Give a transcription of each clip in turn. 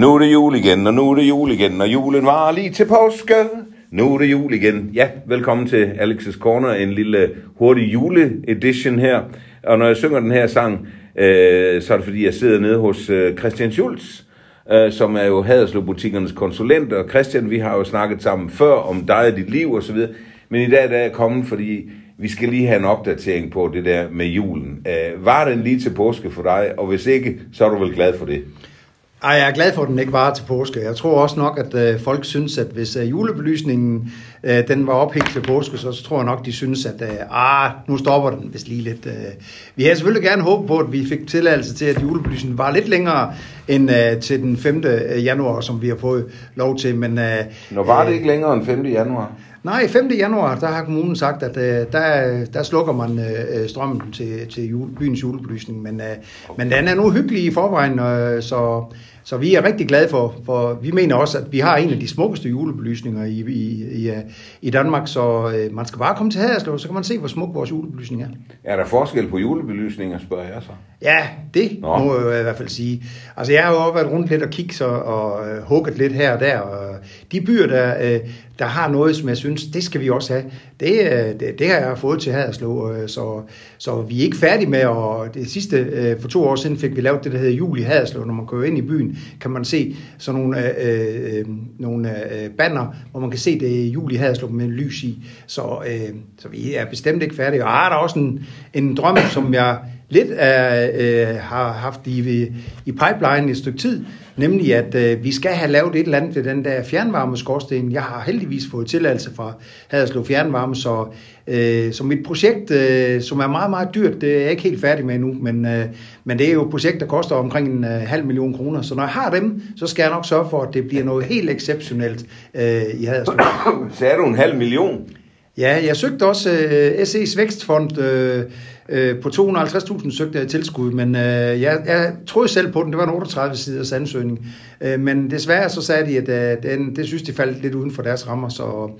Nu er det jul igen, og nu er det jul igen, og julen var lige til påske. Nu er det jul igen. Ja, velkommen til Alex's Corner, en lille hurtig juleedition her. Og når jeg synger den her sang, øh, så er det fordi, jeg sidder nede hos øh, Christian Schulz, øh, som er jo Haderslev-butikkernes konsulent. Og Christian, vi har jo snakket sammen før om dig og dit liv osv., men i dag der er jeg kommet, fordi vi skal lige have en opdatering på det der med julen. Øh, var den lige til påske for dig, og hvis ikke, så er du vel glad for det? Ej, jeg er glad for, at den ikke var til påske. Jeg tror også nok, at øh, folk synes, at hvis øh, julebelysningen øh, den var ophængt til påske, så, så tror jeg nok, de synes, at øh, ah, nu stopper den hvis lige lidt. Øh. Vi havde selvfølgelig gerne håbet på, at vi fik tilladelse til, at julebelysningen var lidt længere end øh, til den 5. Øh, januar, som vi har fået lov til. Men, øh, Nå, var det ikke længere end 5. januar? Nej, 5. januar, der har kommunen sagt, at øh, der, der slukker man øh, øh strømmen til, til jule, byens julebelysning. Men, øh, men den er nu hyggelig i forvejen, øh, så så vi er rigtig glade for, for vi mener også, at vi har en af de smukkeste julebelysninger i, i, i, i Danmark, så øh, man skal bare komme til Haderslev, så kan man se, hvor smuk vores julebelysning er. Er der forskel på julebelysninger, spørger jeg så? Ja, det Nå. må jeg i hvert fald sige. Altså jeg har jo også været rundt lidt og kigget så, og øh, hugget lidt her og der, og de byer, der, øh, der har noget, som jeg synes, det skal vi også have, det, øh, det, det har jeg fået til Haderslev, øh, så, så vi er ikke færdige med, og det sidste, øh, for to år siden fik vi lavet det, der hedder Jul i Haderslev, når man kører ind i byen, kan man se sådan nogle, øh, øh, øh, nogle øh, banner, hvor man kan se det Jul i Haderslev med lys i, så, øh, så vi er bestemt ikke færdige, og er der også en, en drøm, som jeg lidt af, øh, har haft i, i pipeline i et stykke tid, nemlig at øh, vi skal have lavet et eller andet ved den der fjernvarmeskorsten. Jeg har heldigvis fået tilladelse fra Haderslev Fjernvarme, så, øh, så mit projekt, øh, som er meget, meget dyrt, det er jeg ikke helt færdig med endnu, men, øh, men det er jo et projekt, der koster omkring en øh, halv million kroner, så når jeg har dem, så skal jeg nok sørge for, at det bliver noget helt exceptionelt øh, i Haderslev. Sagde du en halv million? Ja, jeg søgte også øh, SE's vækstfond øh, øh, på 250.000 søgte jeg tilskud, men øh, jeg, jeg troede selv på den. Det var en 38 siders ansøgning. Øh, men desværre så sagde de, at øh, den, det synes de faldt lidt uden for deres rammer. Så,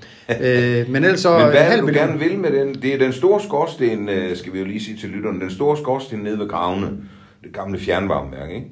øh, men ellers så... men hvad er du gerne vil med den? Det er den store skorsten, øh, skal vi jo lige sige til lytterne, den store skorsten nede ved gravene. Det gamle fjernvarmeværk, ikke?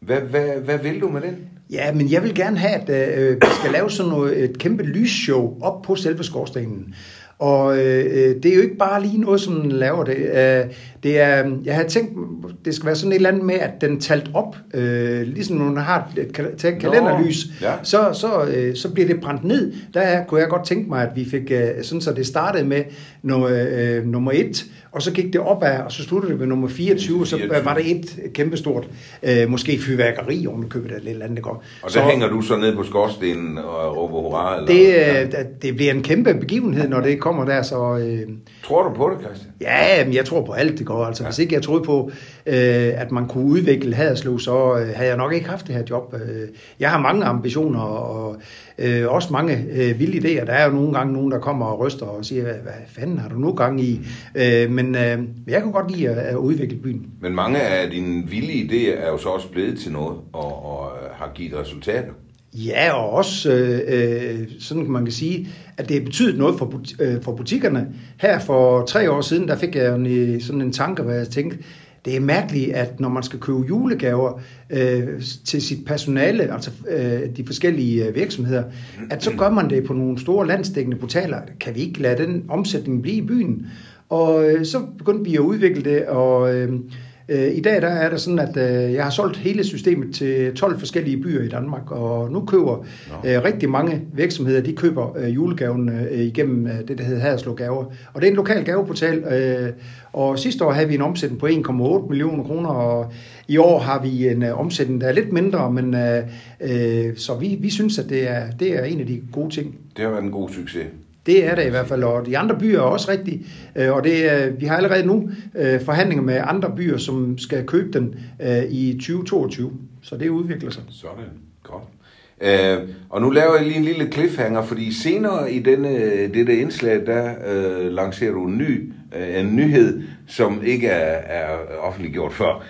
Hvad, hvad, hvad vil du med den? Ja, men jeg vil gerne have, at øh, vi skal lave sådan noget, et kæmpe lysshow op på selve skorstenen. Og øh, øh, det er jo ikke bare lige noget, som den laver det. Øh, det er, jeg havde tænkt, det skal være sådan et eller andet med, at den talt op, øh, ligesom når man har et kalenderlys, Nå, ja. så, så, øh, så bliver det brændt ned. Der kunne jeg godt tænke mig, at vi fik, øh, sådan så det startede med nummer, øh, nummer et, og så gik det opad, og så sluttede det med nummer 24, og så var det et kæmpestort, øh, måske fyrværkeri oven købet eller lidt andet, det går. Og der så, hænger du så ned på skorstenen og råber hurra? Eller? Det, øh, det bliver en kæmpe begivenhed, når det kommer der, så... Øh, tror du på det, Christian? Ja, men jeg tror på alt, det går. Altså, ja. hvis ikke jeg troede på, øh, at man kunne udvikle Haderslev, så øh, havde jeg nok ikke haft det her job. Øh, jeg har mange ambitioner, og øh, også mange øh, vilde idéer. Der er jo nogle gange nogen, der kommer og ryster og siger, hvad, fanden har du nu gang i? Øh, men øh, jeg kan godt lide at, at udvikle byen. Men mange af dine vilde idéer er jo så også blevet til noget, og, og har givet resultater. Ja, og også øh, sådan kan man kan sige, at det betydet noget for, but, øh, for butikkerne. Her for tre år siden, der fik jeg en, sådan en tanke, hvor jeg tænkte, det er mærkeligt, at når man skal købe julegaver øh, til sit personale, altså øh, de forskellige øh, virksomheder, at så gør man det på nogle store landsdækkende portaler. Kan vi ikke lade den omsætning blive i byen? Og øh, så begyndte vi at udvikle det, og... Øh, Øh, I dag der er det sådan, at øh, jeg har solgt hele systemet til 12 forskellige byer i Danmark, og nu køber øh, rigtig mange virksomheder, de køber øh, julegaven øh, igennem øh, det, der hedder Haderslev Gaver. Og det er en lokal gaveportal, øh, og sidste år havde vi en omsætning på 1,8 millioner kroner, og i år har vi en øh, omsætning, der er lidt mindre, men øh, øh, så vi, vi synes, at det er, det er en af de gode ting. Det har været en god succes. Det er det i hvert fald, og de andre byer er også rigtige. Øh, og det, vi har allerede nu øh, forhandlinger med andre byer, som skal købe den øh, i 2022. Så det udvikler sig. Sådan, godt. Uh, og nu laver jeg lige en lille cliffhanger, fordi senere i denne, dette indslag, der uh, lancerer du en ny uh, en nyhed, som ikke er, er offentliggjort før.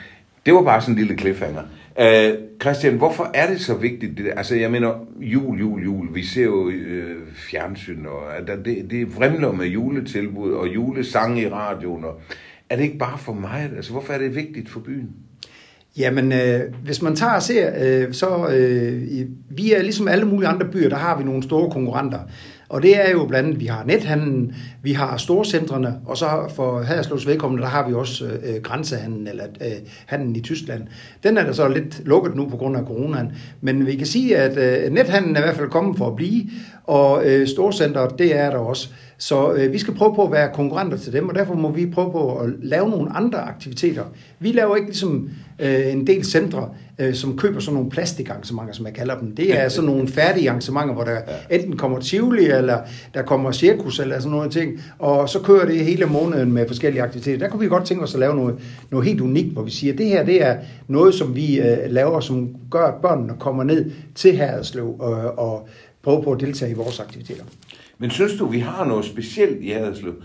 Det var bare sådan en lille cliffhanger. Uh, Christian, hvorfor er det så vigtigt? Det, der? altså, jeg mener, jul, jul, jul. Vi ser jo øh, fjernsyn, og der, det, det vrimler med juletilbud og julesange i radioen. Og, er det ikke bare for mig? Altså, hvorfor er det vigtigt for byen? Jamen, øh, hvis man tager og ser, øh, så øh, vi er ligesom alle mulige andre byer, der har vi nogle store konkurrenter. Og det er jo blandt andet, vi har nethandlen, vi har storcentrene, og så for Haderslås vedkommende, der har vi også øh, grænsehandlen, eller øh, handlen i Tyskland. Den er der så lidt lukket nu på grund af coronaen. Men vi kan sige, at øh, nethandlen er i hvert fald kommet for at blive, og øh, storcentret, det er der også. Så øh, vi skal prøve på at være konkurrenter til dem, og derfor må vi prøve på at lave nogle andre aktiviteter. Vi laver ikke ligesom øh, en del centre, øh, som køber sådan nogle plastikarrangementer, som jeg kalder dem. Det er sådan nogle færdige arrangementer, hvor der ja. enten kommer Tivoli, eller der kommer cirkus, eller sådan noget ting, og så kører det hele måneden med forskellige aktiviteter. Der kunne vi godt tænke os at lave noget, noget helt unikt, hvor vi siger, at det her det er noget, som vi øh, laver, som gør, at børnene kommer ned til Haderslev øh, og prøver på at deltage i vores aktiviteter. Men synes du, vi har noget specielt i Haderslev?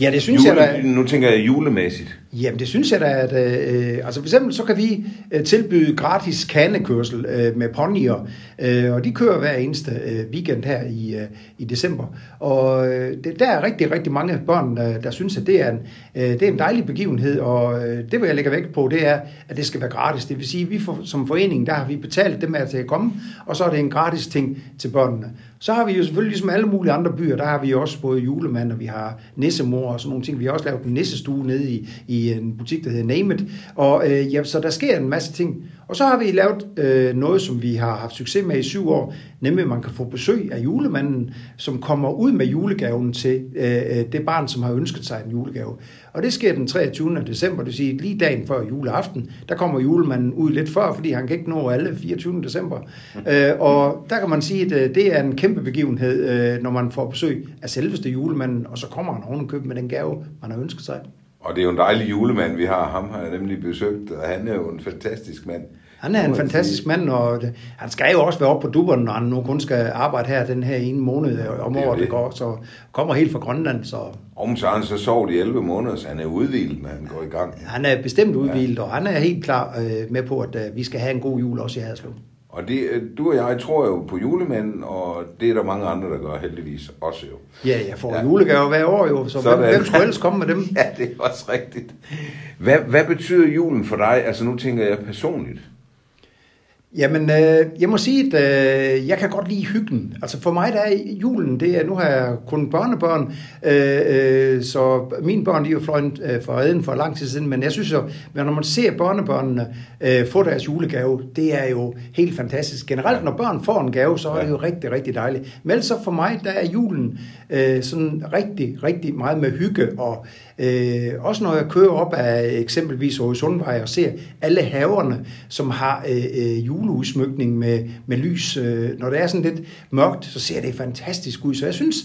Ja, det synes Jule, jeg da... Nu tænker jeg julemæssigt. Jamen, det synes jeg da, at... Øh, altså for eksempel, så kan vi øh, tilbyde gratis kanekørsel øh, med ponnier, øh, og de kører hver eneste øh, weekend her i, øh, i december. Og øh, det, der er rigtig, rigtig mange børn, der, der synes, at det er, en, øh, det er en dejlig begivenhed, og øh, det vil jeg lægge vægt på, det er, at det skal være gratis. Det vil sige, at vi for, som forening, der har vi betalt dem at komme, og så er det en gratis ting til børnene. Så har vi jo selvfølgelig, ligesom alle mulige andre byer, der har vi også både julemand, og vi har nissemor og sådan nogle ting. Vi har også lavet en nissestue nede i, i en butik, der hedder Name It. Og øh, ja, så der sker en masse ting. Og så har vi lavet øh, noget, som vi har haft succes med i syv år, nemlig at man kan få besøg af julemanden, som kommer ud med julegaven til øh, det barn, som har ønsket sig en julegave. Og det sker den 23. december, det vil sige lige dagen før juleaften. Der kommer julemanden ud lidt før, fordi han kan ikke nå alle 24. december. Øh, og der kan man sige, at øh, det er en kæmpe begivenhed, øh, når man får besøg af selveste julemanden, og så kommer han ovenikøbet med den gave, man har ønsket sig. Og det er jo en dejlig julemand, vi har. Ham har jeg nemlig besøgt, og han er jo en fantastisk mand. Han er en fantastisk mand, og det, han skal jo også være oppe på dubberen, når han nu kun skal arbejde her den her ene måned om året, det, det går. Så kommer helt fra Grønland. Så. Om så han så sovet i 11 måneder, så han er udvildet, når han går i gang. Han er bestemt udvildet, ja. og han er helt klar øh, med på, at øh, vi skal have en god jul også i Haderslev. Og det, øh, du og jeg tror jo på julemanden, og det er der mange andre, der gør heldigvis også jo. Ja, jeg får ja. julegaver hver år jo, så hvem, hvem skulle ellers komme med dem? ja, det er også rigtigt. Hvad, hvad betyder julen for dig? Altså nu tænker jeg personligt. Jamen, øh, jeg må sige, at øh, jeg kan godt lide hyggen. Altså for mig, der er julen, det er, nu har jeg kun børnebørn, øh, øh, så mine børn, de er jo fløjet øh, for redden for lang tid siden, men jeg synes jo, når man ser børnebørnene øh, få deres julegave, det er jo helt fantastisk. Generelt, når børn får en gave, så er det jo rigtig, rigtig dejligt. Men så for mig, der er julen øh, sådan rigtig, rigtig meget med hygge, og øh, Øh, også når jeg kører op af eksempelvis Sundvej og ser alle haverne, som har øh, øh juleudsmykning med, med lys. Øh, når det er sådan lidt mørkt, så ser det fantastisk ud. Så jeg synes,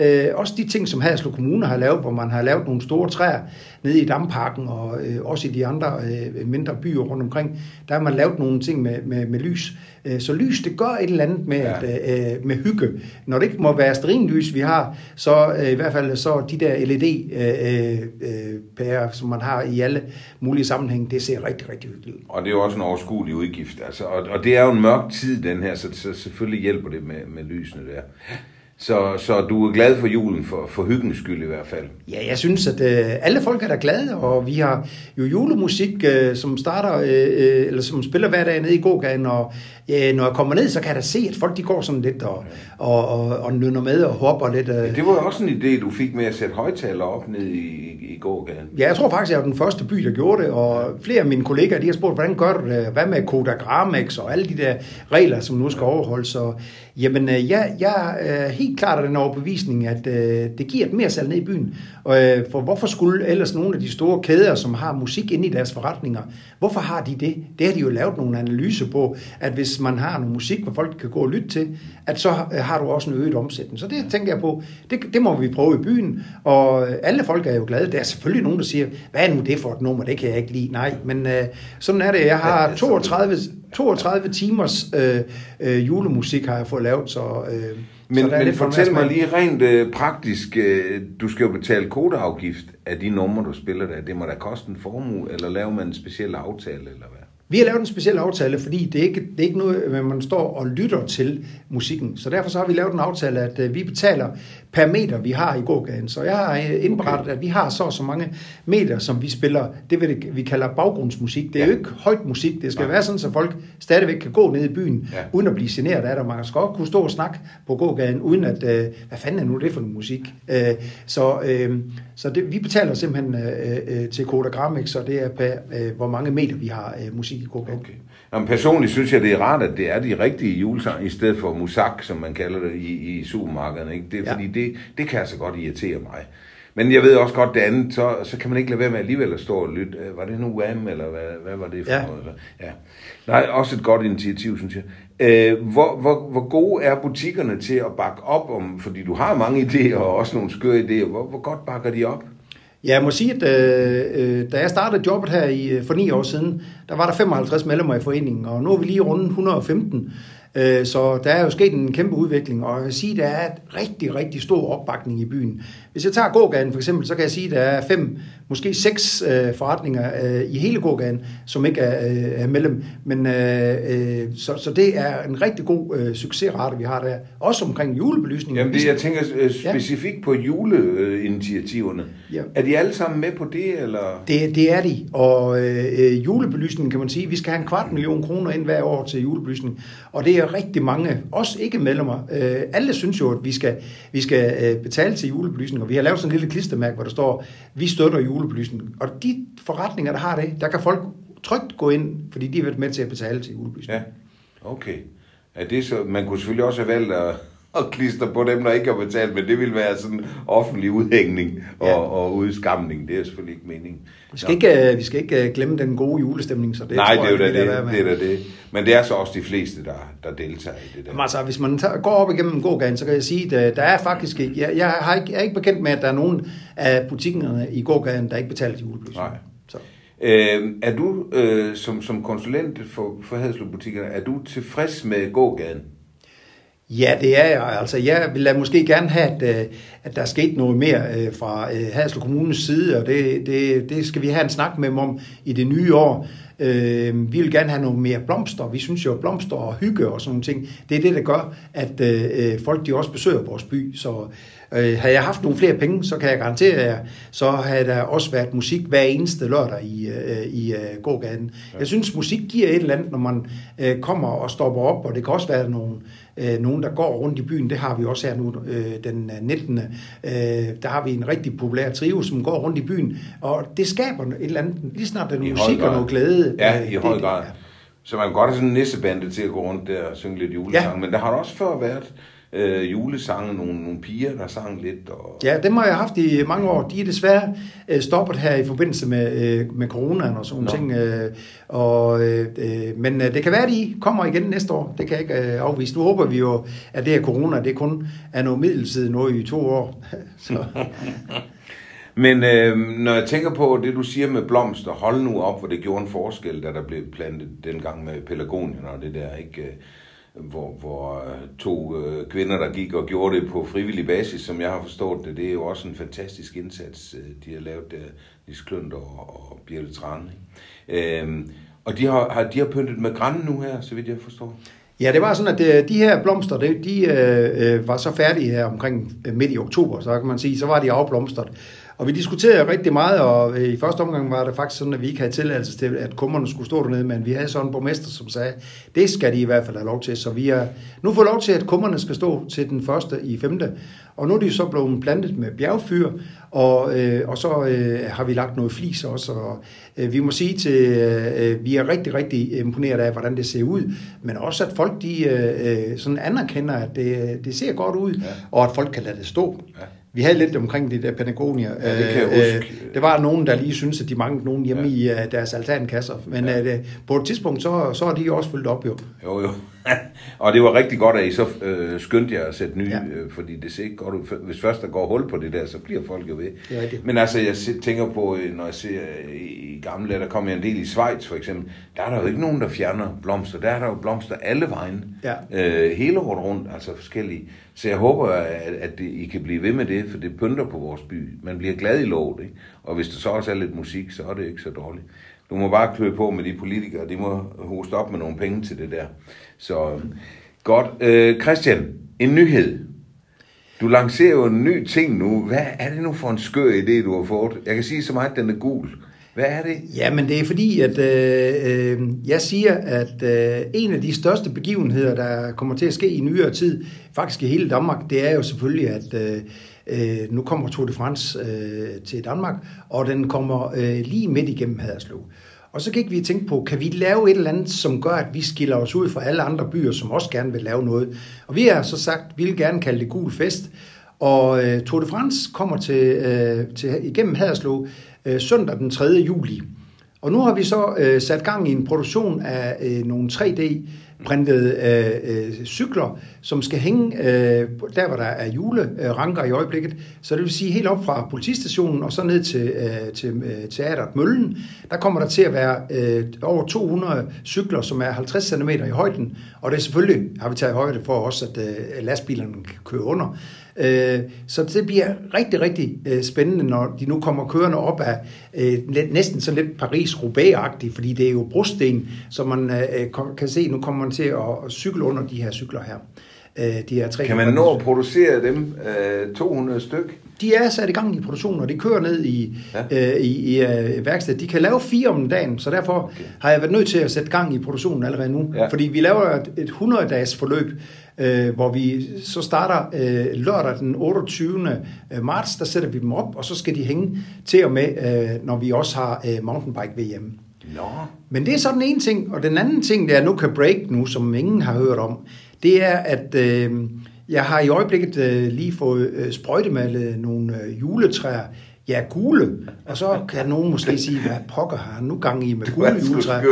øh, også de ting, som Haderslev Kommune har lavet, hvor man har lavet nogle store træer nede i Damparken og øh, også i de andre øh, mindre byer rundt omkring, der har man lavet nogle ting med, med, med lys. Øh, så lys, det gør et eller andet med, ja. at, øh, med hygge. Når det ikke må være lys, vi har, så øh, i hvert fald så de der LED-pærer, øh, øh, som man har i alle mulige sammenhænge, det ser rigtig, rigtig hyggeligt ud. Og det er jo også en overskuelig udgift. Altså, og, og det er jo en mørk tid, den her, så, så selvfølgelig hjælper det med, med lysene der. Så, så du er glad for julen, for, for hyggens skyld i hvert fald? Ja, jeg synes, at øh, alle folk er da glade, og vi har jo julemusik, øh, som starter, øh, øh eller som spiller hver dag nede i gågaden, og øh, når jeg kommer ned, så kan jeg da se, at folk de går sådan lidt og, og, og, og nynner med og hopper lidt. Øh. Ja, det var jo også en idé, du fik med at sætte højtaler op ned i, i gågaden. Ja, jeg tror faktisk, jeg var den første by, der gjorde det, og flere af mine kollegaer, de har spurgt, hvordan gør du det? Hvad med Kodak Gramex og alle de der regler, som nu skal overholdes? Så, jamen, øh, jeg, jeg er helt klart af den overbevisning, at øh, det giver et mere salg ned i byen. Og, øh, for hvorfor skulle ellers nogle af de store kæder, som har musik inde i deres forretninger, hvorfor har de det? Det har de jo lavet nogle analyser på, at hvis man har noget musik, hvor folk kan gå og lytte til, at så øh, har du også en øget omsætning. Så det tænker jeg på, det, det må vi prøve i byen, og alle folk er jo glade. Der er selvfølgelig nogen, der siger, hvad er nu det for et nummer, det kan jeg ikke lide. Nej, men øh, sådan er det. Jeg har 32, 32 timers øh, øh, julemusik, har jeg fået lavet, så... Øh, men, så men fortæl mig lige rent øh, praktisk, øh, du skal jo betale kodeafgift af de numre, du spiller der. Det må da koste en formue, eller laver man en speciel aftale, eller hvad? Vi har lavet en speciel aftale, fordi det er ikke, det er ikke noget, man står og lytter til musikken. Så derfor så har vi lavet en aftale, at øh, vi betaler per meter, vi har i gågaden. Så jeg har øh, indberettet, okay. at vi har så og så mange meter, som vi spiller, det vil vi kalder baggrundsmusik. Det er ja. jo ikke højt musik, det skal Nej. være sådan, så folk stadigvæk kan gå ned i byen, ja. uden at blive generet af det. Man skal også kunne stå og snakke på gågaden, uden at, øh, hvad fanden er nu det for en musik? Øh, så øh, så det, vi betaler simpelthen øh, øh, til Koda Gramex, så det er per, øh, hvor mange meter vi har øh, musik i gågaden. Okay. Jamen, personligt synes jeg, det er rart, at det er de rigtige julesange, i stedet for musak, som man kalder det i, i supermarkederne. Ikke? Det, ja. Fordi det, det kan altså godt irritere mig. Men jeg ved også godt det andet, så, så kan man ikke lade være med alligevel at stå og lytte. Øh, var det nu Wham, eller hvad, hvad var det for ja. noget? Ja. Nej, også et godt initiativ, synes jeg. Øh, hvor, hvor, hvor gode er butikkerne til at bakke op om, fordi du har mange idéer og også nogle skøre idéer, hvor, hvor godt bakker de op? Ja, jeg må sige, at øh, øh, da jeg startede jobbet her i, øh, for ni år siden, der var der 55 medlemmer i foreningen, og nu er vi lige rundt 115. Øh, så der er jo sket en kæmpe udvikling, og jeg kan sige, at der er rigtig, rigtig stor opbakning i byen. Hvis jeg tager gågaden for eksempel, så kan jeg sige, at der er fem, måske seks øh, forretninger øh, i hele gågaden, som ikke er, øh, er medlem. Men, øh, øh, så, så det er en rigtig god øh, succesrate, vi har der. Også omkring julebelysning. Jamen det, jeg tænker øh, specifikt ja. på juleinitiativerne. Ja. Er de alle sammen med på det? Eller? Det, det er de, og øh, julebelysningen kan man sige, vi skal have en kvart million kroner ind hver år til julebelysning. Og det er rigtig mange, også ikke medlemmer. Øh, alle synes jo, at vi skal, vi skal øh, betale til julebelysning, og vi har lavet sådan en lille klistermærke, hvor der står, vi støtter julebelysning. Og de forretninger, der har det, der kan folk trygt gå ind, fordi de har været med til at betale til julebelysning. Ja, okay. Er det så, man kunne selvfølgelig også have valgt at og klister på dem, der ikke har betalt, men det vil være sådan offentlig udhængning og, ja. og udskamning. Det er selvfølgelig ikke meningen. Vi skal, ikke, øh, vi skal ikke øh, glemme den gode julestemning, så det Nej, tror det er jo det, det, det, er det. Men det er så også de fleste, der, der deltager i det der. Jamen, altså, hvis man tager, går op igennem gågaden, så kan jeg sige, at der er faktisk ikke, jeg, jeg, har ikke, jeg er ikke bekendt med, at der er nogen af butikkerne i gågaden, der ikke betaler til julebelysning. Nej. Så. Øh, er du øh, som, som konsulent for, for Haderslev Butikker, er du tilfreds med gågaden? Ja, det er jeg. Altså, jeg vil måske gerne have, at, øh, at der er sket noget mere øh, fra øh, Haderslev Kommunes side, og det, det, det skal vi have en snak med dem om i det nye år. Vi vil gerne have noget mere blomster. Vi synes jo, at blomster og hygge og sådan nogle ting, det er det, der gør, at folk de også besøger vores by. Så øh, havde jeg haft nogle flere penge, så kan jeg garantere jer, så havde der også været musik hver eneste lørdag i, øh, i øh, gågaden. Ja. Jeg synes, musik giver et eller andet, når man øh, kommer og stopper op, og det kan også være nogle, øh, nogen, der går rundt i byen. Det har vi også her nu øh, den 19. Øh, der har vi en rigtig populær trio, som går rundt i byen, og det skaber et eller andet, lige snart der er musik og noget glæde. Ja, i høj grad. Ja. Så man kan godt have sådan en nissebande til at gå rundt der og synge lidt julesang, ja. men der har også før været øh, julesange, nogle, nogle piger, der sang lidt. Og... Ja, dem har jeg haft i mange år. De er desværre øh, stoppet her i forbindelse med, øh, med coronaen og sådan nogle ting. Øh, og, øh, øh, men øh, det kan være, at de kommer igen næste år. Det kan jeg ikke øh, afvise. Nu håber vi jo, at det her corona, det kun er noget midlertidigt noget i to år. Så. Men øh, når jeg tænker på det, du siger med blomster, hold nu op, hvor det gjorde en forskel, da der blev plantet dengang med pelargonien og det der, ikke? Hvor, hvor øh, to øh, kvinder, der gik og gjorde det på frivillig basis, som jeg har forstået det, det er jo også en fantastisk indsats, øh, de har lavet der, Lis Klønt og, og Birte Tran. Øh, og de har, har, de har pyntet med græn nu her, så vidt jeg forstår. Ja, det var sådan, at øh, de her blomster, de, de øh, var så færdige her omkring midt i oktober, så kan man sige, så var de afblomstret. Og vi diskuterede rigtig meget, og øh, i første omgang var det faktisk sådan, at vi ikke havde tilladelse til, at kummerne skulle stå dernede, men vi havde sådan en borgmester, som sagde, det skal de i hvert fald have lov til. Så vi har nu fået lov til, at kummerne skal stå til den første i femte. Og nu er de så blevet plantet med bjergfyr, og, øh, og så øh, har vi lagt noget flis også. Og, øh, vi må sige til, øh, vi er rigtig, rigtig imponeret af, hvordan det ser ud, men også at folk de øh, sådan anerkender, at det, det ser godt ud, ja. og at folk kan lade det stå. Ja. Vi havde lidt omkring det der Patagonia. Ja, det kan jeg øh, huske. Øh, det var nogen, der lige syntes, at de manglede nogen hjemme ja. i uh, deres altankasser. Men ja. uh, på et tidspunkt, så, så er de også fyldt op jo. Jo, jo. og det var rigtig godt, at I så øh, skyndte jer at sætte nye, ja. øh, fordi det ser ikke godt ud. Hvis først der går hul på det der, så bliver folk jo ved. Det. Men altså, jeg tænker på, øh, når jeg ser i gamle der kommer jeg en del i Schweiz for eksempel, der er der jo ikke nogen, der fjerner blomster. Der er der jo blomster alle vejen. Ja. Øh, hele året rundt, altså forskellige. Så jeg håber, at, at I kan blive ved med det, for det pynter på vores by. Man bliver glad i lovet, ikke? Og hvis der så også er lidt musik, så er det ikke så dårligt. Du må bare klø på med de politikere, de må hoste op med nogle penge til det der. Så øhm, godt. Øh, Christian, en nyhed. Du lancerer jo en ny ting nu. Hvad er det nu for en skør idé, du har fået? Jeg kan sige så meget, at den er gul. Hvad er det? Jamen, det er fordi, at øh, øh, jeg siger, at øh, en af de største begivenheder, der kommer til at ske i nyere tid, faktisk i hele Danmark, det er jo selvfølgelig, at øh, øh, nu kommer Tour de France øh, til Danmark, og den kommer øh, lige midt igennem Haderslev. Og så gik vi og tænkte på, kan vi lave et eller andet, som gør, at vi skiller os ud fra alle andre byer, som også gerne vil lave noget. Og vi har så sagt, at vi vil gerne kalde det Gul Fest. Og øh, Tour de France kommer til, øh, til igennem Haderslev øh, søndag den 3. juli. Og nu har vi så øh, sat gang i en produktion af øh, nogle 3D printede øh, øh, cykler, som skal hænge øh, der, hvor der er juleranker i øjeblikket. Så det vil sige helt op fra politistationen og så ned til, øh, til øh, teateret Møllen. Der kommer der til at være øh, over 200 cykler, som er 50 cm i højden. Og det er selvfølgelig, har vi taget højde for også, at øh, lastbilerne kan køre under. Øh, så det bliver rigtig, rigtig øh, spændende, når de nu kommer kørende op af øh, næsten sådan lidt Paris-Roubaix-agtigt, fordi det er jo brosten, som man øh, øh, kan se, nu kommer man til at cykle under de her cykler her. De her tre kan man nå at producere dem 200 styk? De er sat i gang i produktionen, og de kører ned i, ja. øh, i, i øh, værkstedet. De kan lave fire om dagen, så derfor okay. har jeg været nødt til at sætte gang i produktionen allerede nu. Ja. Fordi vi laver et, et 100-dages forløb, øh, hvor vi så starter øh, lørdag den 28. Øh, marts, der sætter vi dem op, og så skal de hænge til og med, øh, når vi også har øh, mountainbike VM. Nå. Men det er så den ene ting, og den anden ting, der nu kan break nu, som ingen har hørt om, det er, at øh, jeg har i øjeblikket øh, lige fået øh, sprøjtemalet nogle øh, juletræer ja, gule. Og så kan nogen måske sige, hvad pokker har han nu gang i med gule juletræer.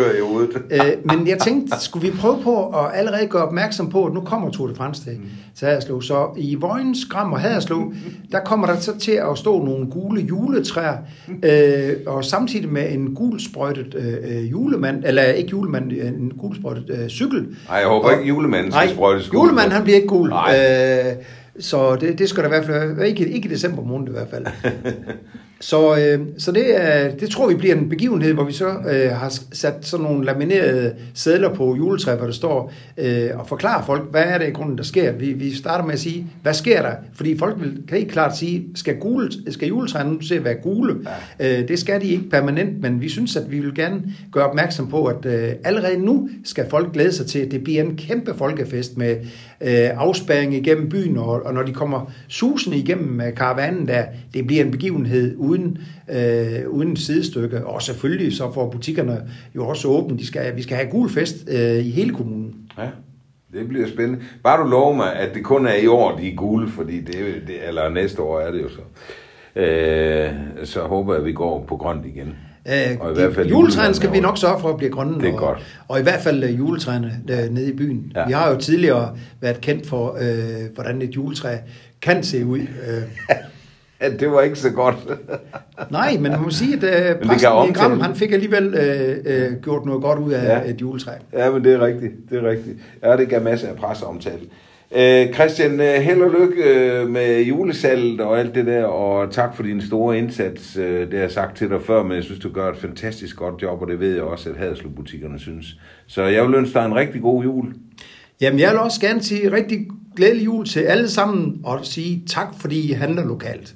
øh, men jeg tænkte, skulle vi prøve på at allerede gøre opmærksom på, at nu kommer Tour de France til, mm. til Haderslev. Så i Vojens, Gram og Haderslev, der kommer der så til at stå nogle gule juletræer, øh, og samtidig med en gulsprøjtet øh, julemand, eller ikke julemand, en gulsprøjtet øh, cykel. Nej, jeg håber og, ikke julemanden skal sprøjtes gul. Julemanden, han bliver ikke gul. Øh, så det, det skal der i hvert fald være. Ikke, ikke i december måned i hvert fald. Så, øh, så det, er, det tror vi bliver en begivenhed, hvor vi så øh, har sat sådan nogle laminerede sædler på juletræ, hvor der står øh, og forklarer folk, hvad er det i grunden, der sker. Vi, vi starter med at sige, hvad sker der? Fordi folk vil, kan ikke klart sige, skal, gule, skal juletræerne nu til at være gule? Ja. Øh, det skal de ikke permanent, men vi synes, at vi vil gerne gøre opmærksom på, at øh, allerede nu skal folk glæde sig til, at det bliver en kæmpe folkefest med øh, afspæring igennem byen, og, og når de kommer susende igennem øh, karavanen der, det bliver en begivenhed uden, øh, uden sidestykke. Og selvfølgelig så får butikkerne jo også åbent. De skal, vi skal have gul fest øh, i hele kommunen. Ja. Det bliver spændende. Bare du lover mig, at det kun er i år, de er gule, fordi det, det eller næste år er det jo så. Øh, så håber jeg, at vi går på grønt igen. Øh, og i hvert fald juletræerne skal vi nok sørge for at blive grønne. Det er og, godt. Og i hvert fald uh, juletræerne der, nede i byen. Ja. Vi har jo tidligere været kendt for, uh, hvordan et juletræ kan se ud. Ja, det var ikke så godt. Nej, men man må sige, at uh, præsten Gram, han fik alligevel uh, uh, gjort noget godt ud af ja. et juletræ. Ja, men det er rigtigt. Det er rigtigt. Ja, det gav masser af presseomtale. Uh, Christian, uh, held og lykke uh, med julesalget og alt det der, og tak for din store indsats. Uh, det har jeg sagt til dig før, men jeg synes, du gør et fantastisk godt job, og det ved jeg også, at Haderslev-butikkerne synes. Så jeg vil ønske dig en rigtig god jul. Jamen, jeg vil også gerne sige rigtig glædelig jul til alle sammen, og sige tak, fordi I handler lokalt.